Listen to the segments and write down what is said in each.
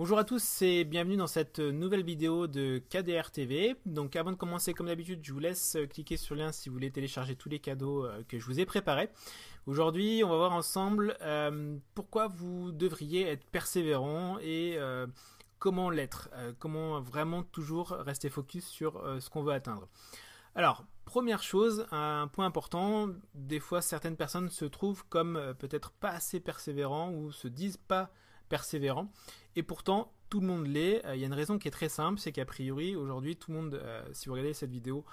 Bonjour à tous et bienvenue dans cette nouvelle vidéo de KDR TV. Donc avant de commencer comme d'habitude, je vous laisse cliquer sur le lien si vous voulez télécharger tous les cadeaux euh, que je vous ai préparés. Aujourd'hui, on va voir ensemble euh, pourquoi vous devriez être persévérant et euh, comment l'être, comment vraiment toujours rester focus sur ce qu'on veut atteindre. Alors, première chose, un point important, des fois certaines personnes se trouvent comme peut-être pas assez persévérants ou se disent pas persévérant. Et pourtant, tout le monde l'est. Euh, il y a une raison qui est très simple, c'est qu'a priori, aujourd'hui, tout le monde, euh, si vous regardez cette vidéo,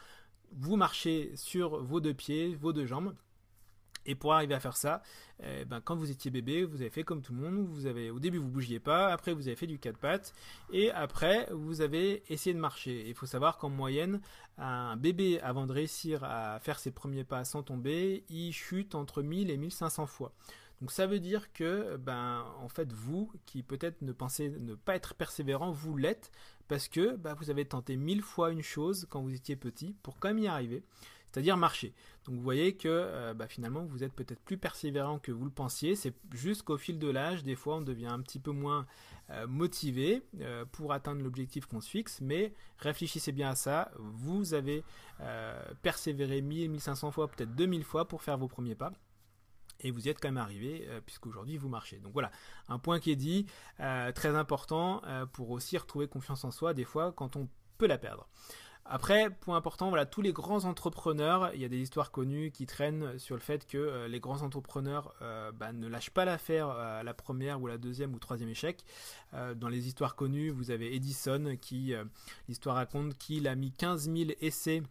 vous marchez sur vos deux pieds, vos deux jambes. Et pour arriver à faire ça, eh ben, quand vous étiez bébé, vous avez fait comme tout le monde. Vous avez, au début, vous bougiez pas. Après, vous avez fait du quatre pattes. Et après, vous avez essayé de marcher. Il faut savoir qu'en moyenne, un bébé, avant de réussir à faire ses premiers pas sans tomber, il chute entre 1000 et 1500 fois. Donc ça veut dire que, ben, en fait, vous, qui peut-être ne pensez ne pas être persévérant, vous l'êtes parce que ben, vous avez tenté mille fois une chose quand vous étiez petit pour quand même y arriver, c'est-à-dire marcher. Donc vous voyez que euh, ben, finalement vous êtes peut-être plus persévérant que vous le pensiez. C'est juste qu'au fil de l'âge, des fois on devient un petit peu moins euh, motivé euh, pour atteindre l'objectif qu'on se fixe. Mais réfléchissez bien à ça. Vous avez persévéré 1000, 1500 fois, peut-être 2000 fois pour faire vos premiers pas et vous y êtes quand même arrivé euh, puisqu'aujourd'hui vous marchez. Donc voilà, un point qui est dit, euh, très important euh, pour aussi retrouver confiance en soi des fois quand on peut la perdre. Après, point important, voilà, tous les grands entrepreneurs, il y a des histoires connues qui traînent sur le fait que les grands entrepreneurs bah, ne lâchent pas l'affaire à la première ou la deuxième ou troisième échec. dans les histoires connues, vous avez Edison qui, l'histoire raconte qu'il a mis 15 000 essais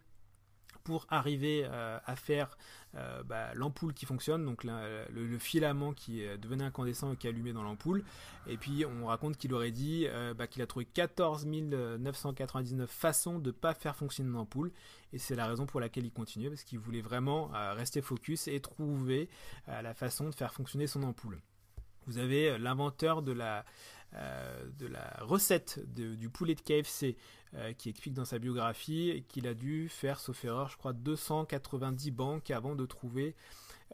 pour arriver euh, à faire euh, bah, l'ampoule qui fonctionne, donc le, filament qui devenait incandescent et qui allumait dans l'ampoule. Et puis on raconte qu'il aurait dit euh, bah, qu'il a trouvé 14 999 façons de ne pas faire fonctionner une ampoule. Et c'est la raison pour laquelle il continuait, parce qu'il voulait vraiment rester focus et trouver la façon de faire fonctionner son ampoule. Vous avez l'inventeur de la, la recette du poulet de KFC euh, qui explique dans sa biographie qu'il a dû faire, sauf erreur, je crois, 290 banques avant de trouver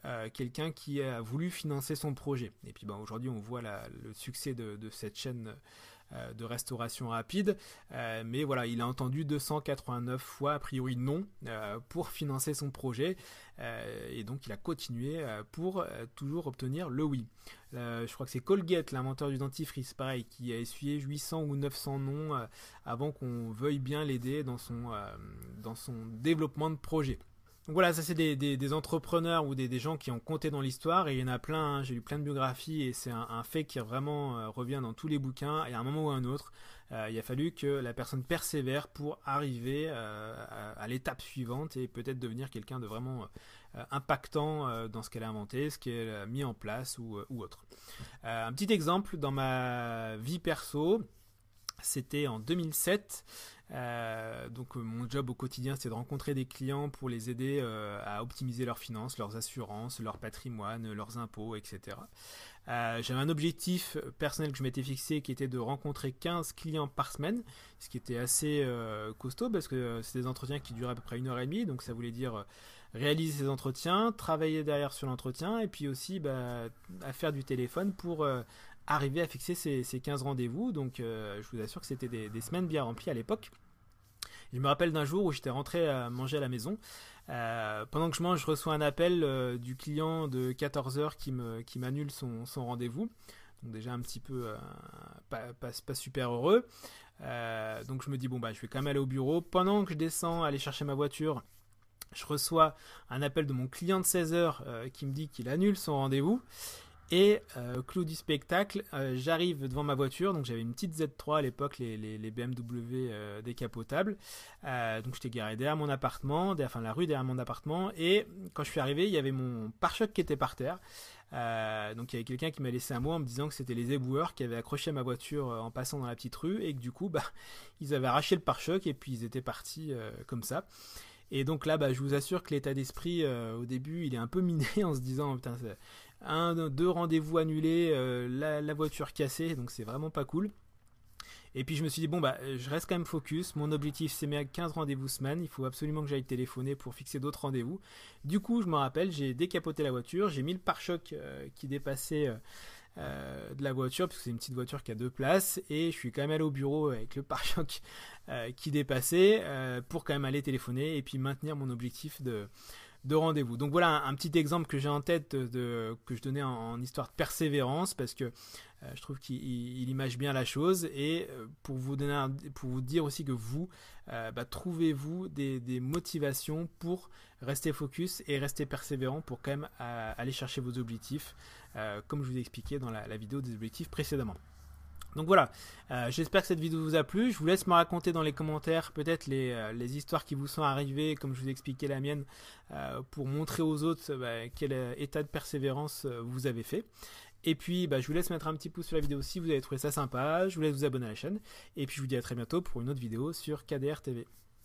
euh, quelqu'un qui a voulu financer son projet. Et puis ben, aujourd'hui, on voit le succès de, cette chaîne euh, de restauration rapide. mais voilà, il a entendu 289 fois, a priori non, pour financer son projet. et donc, il a continué pour toujours obtenir le oui. je crois que c'est Colgate, l'inventeur du dentifrice, pareil, qui a essuyé 800 ou 900 noms avant qu'on veuille bien l'aider dans, son dans son développement de projet. Donc voilà, ça c'est des, entrepreneurs ou des, gens qui ont compté dans l'histoire et il y en a plein, hein. j'ai lu plein de biographies et c'est un, fait qui vraiment euh, revient dans tous les bouquins et à un moment ou à un autre, euh, il a fallu que la personne persévère pour arriver euh, à, l'étape suivante et peut-être devenir quelqu'un de vraiment impactant dans ce qu'elle a inventé, ce qu'elle a mis en place ou, ou autre. un petit exemple dans ma vie perso, c'était en 2007. Euh, donc euh, mon job au quotidien c'était de rencontrer des clients pour les aider euh, à optimiser leurs finances, leurs assurances, leur patrimoine, leurs impôts, etc. J'avais un objectif personnel que je m'étais fixé qui était de rencontrer 15 clients par semaine, ce qui était assez costaud parce que c'est des entretiens qui duraient à peu près une heure et demie, donc ça voulait dire réaliser ces entretiens, travailler derrière sur l'entretien et puis aussi bah, à faire du téléphone pour arriver à fixer ces, 15 rendez-vous. Donc je vous assure que c'était des, semaines bien remplies à l'époque. Je me rappelle d'un jour où j'étais rentré à manger à la maison. Euh, pendant que je mange, je reçois un appel euh, du client de 14h qui m'annule son, rendez-vous. Donc déjà un petit peu euh, pas, super heureux. donc je me dis bon bah je vais quand même aller au bureau. Pendant que je descends aller chercher ma voiture, je reçois un appel de mon client de 16h qui me dit qu'il annule son rendez-vous. Et euh, clou du spectacle, euh, j'arrive devant ma voiture, donc j'avais une petite Z3 à l'époque, les, BMW euh, décapotables. donc j'étais garé derrière mon appartement, derrière, enfin la rue derrière mon appartement, et quand je suis arrivé, il y avait mon pare-choc qui était par terre. donc il y avait quelqu'un qui m'a laissé un mot en me disant que c'était les éboueurs qui avaient accroché ma voiture en passant dans la petite rue et que du coup, bah, ils avaient arraché le pare-choc et puis ils étaient partis comme ça. Et donc là, bah, je vous assure que l'état d'esprit au début, il est un peu miné en se disant putain, un, deux rendez-vous annulés, euh, la, voiture cassée, donc c'est vraiment pas cool. Et puis je me suis dit, bon, bah, je reste quand même focus. Mon objectif, c'est mes 15 rendez-vous semaine. Il faut absolument que j'aille téléphoner pour fixer d'autres rendez-vous. Du coup, je me rappelle, j'ai décapoté la voiture, j'ai mis le pare-choc euh, qui dépassait de la voiture, puisque c'est une petite voiture qui a deux places, et je suis quand même allé au bureau avec le pare-choc qui dépassait pour quand même aller téléphoner et puis maintenir mon objectif de de rendez-vous. Donc voilà un, petit exemple que j'ai en tête de, que je donnais en, histoire de persévérance parce que euh, je trouve qu'il image bien la chose et euh, pour vous donner pour vous dire aussi que vous euh, bah, trouvez-vous des, motivations pour rester focus et rester persévérant pour quand même aller chercher vos objectifs comme je vous ai expliqué dans la vidéo des objectifs précédemment. Donc voilà, euh, j'espère que cette vidéo vous a plu. Je vous laisse me raconter dans les commentaires peut-être les, euh, histoires qui vous sont arrivées, comme je vous ai expliqué la mienne, euh, pour montrer aux autres bah, quel état de persévérance vous avez fait. Et puis, bah, je vous laisse mettre un petit pouce sur la vidéo si vous avez trouvé ça sympa. Je vous laisse vous abonner à la chaîne. Et puis, je vous dis à très bientôt pour une autre vidéo sur KDR TV.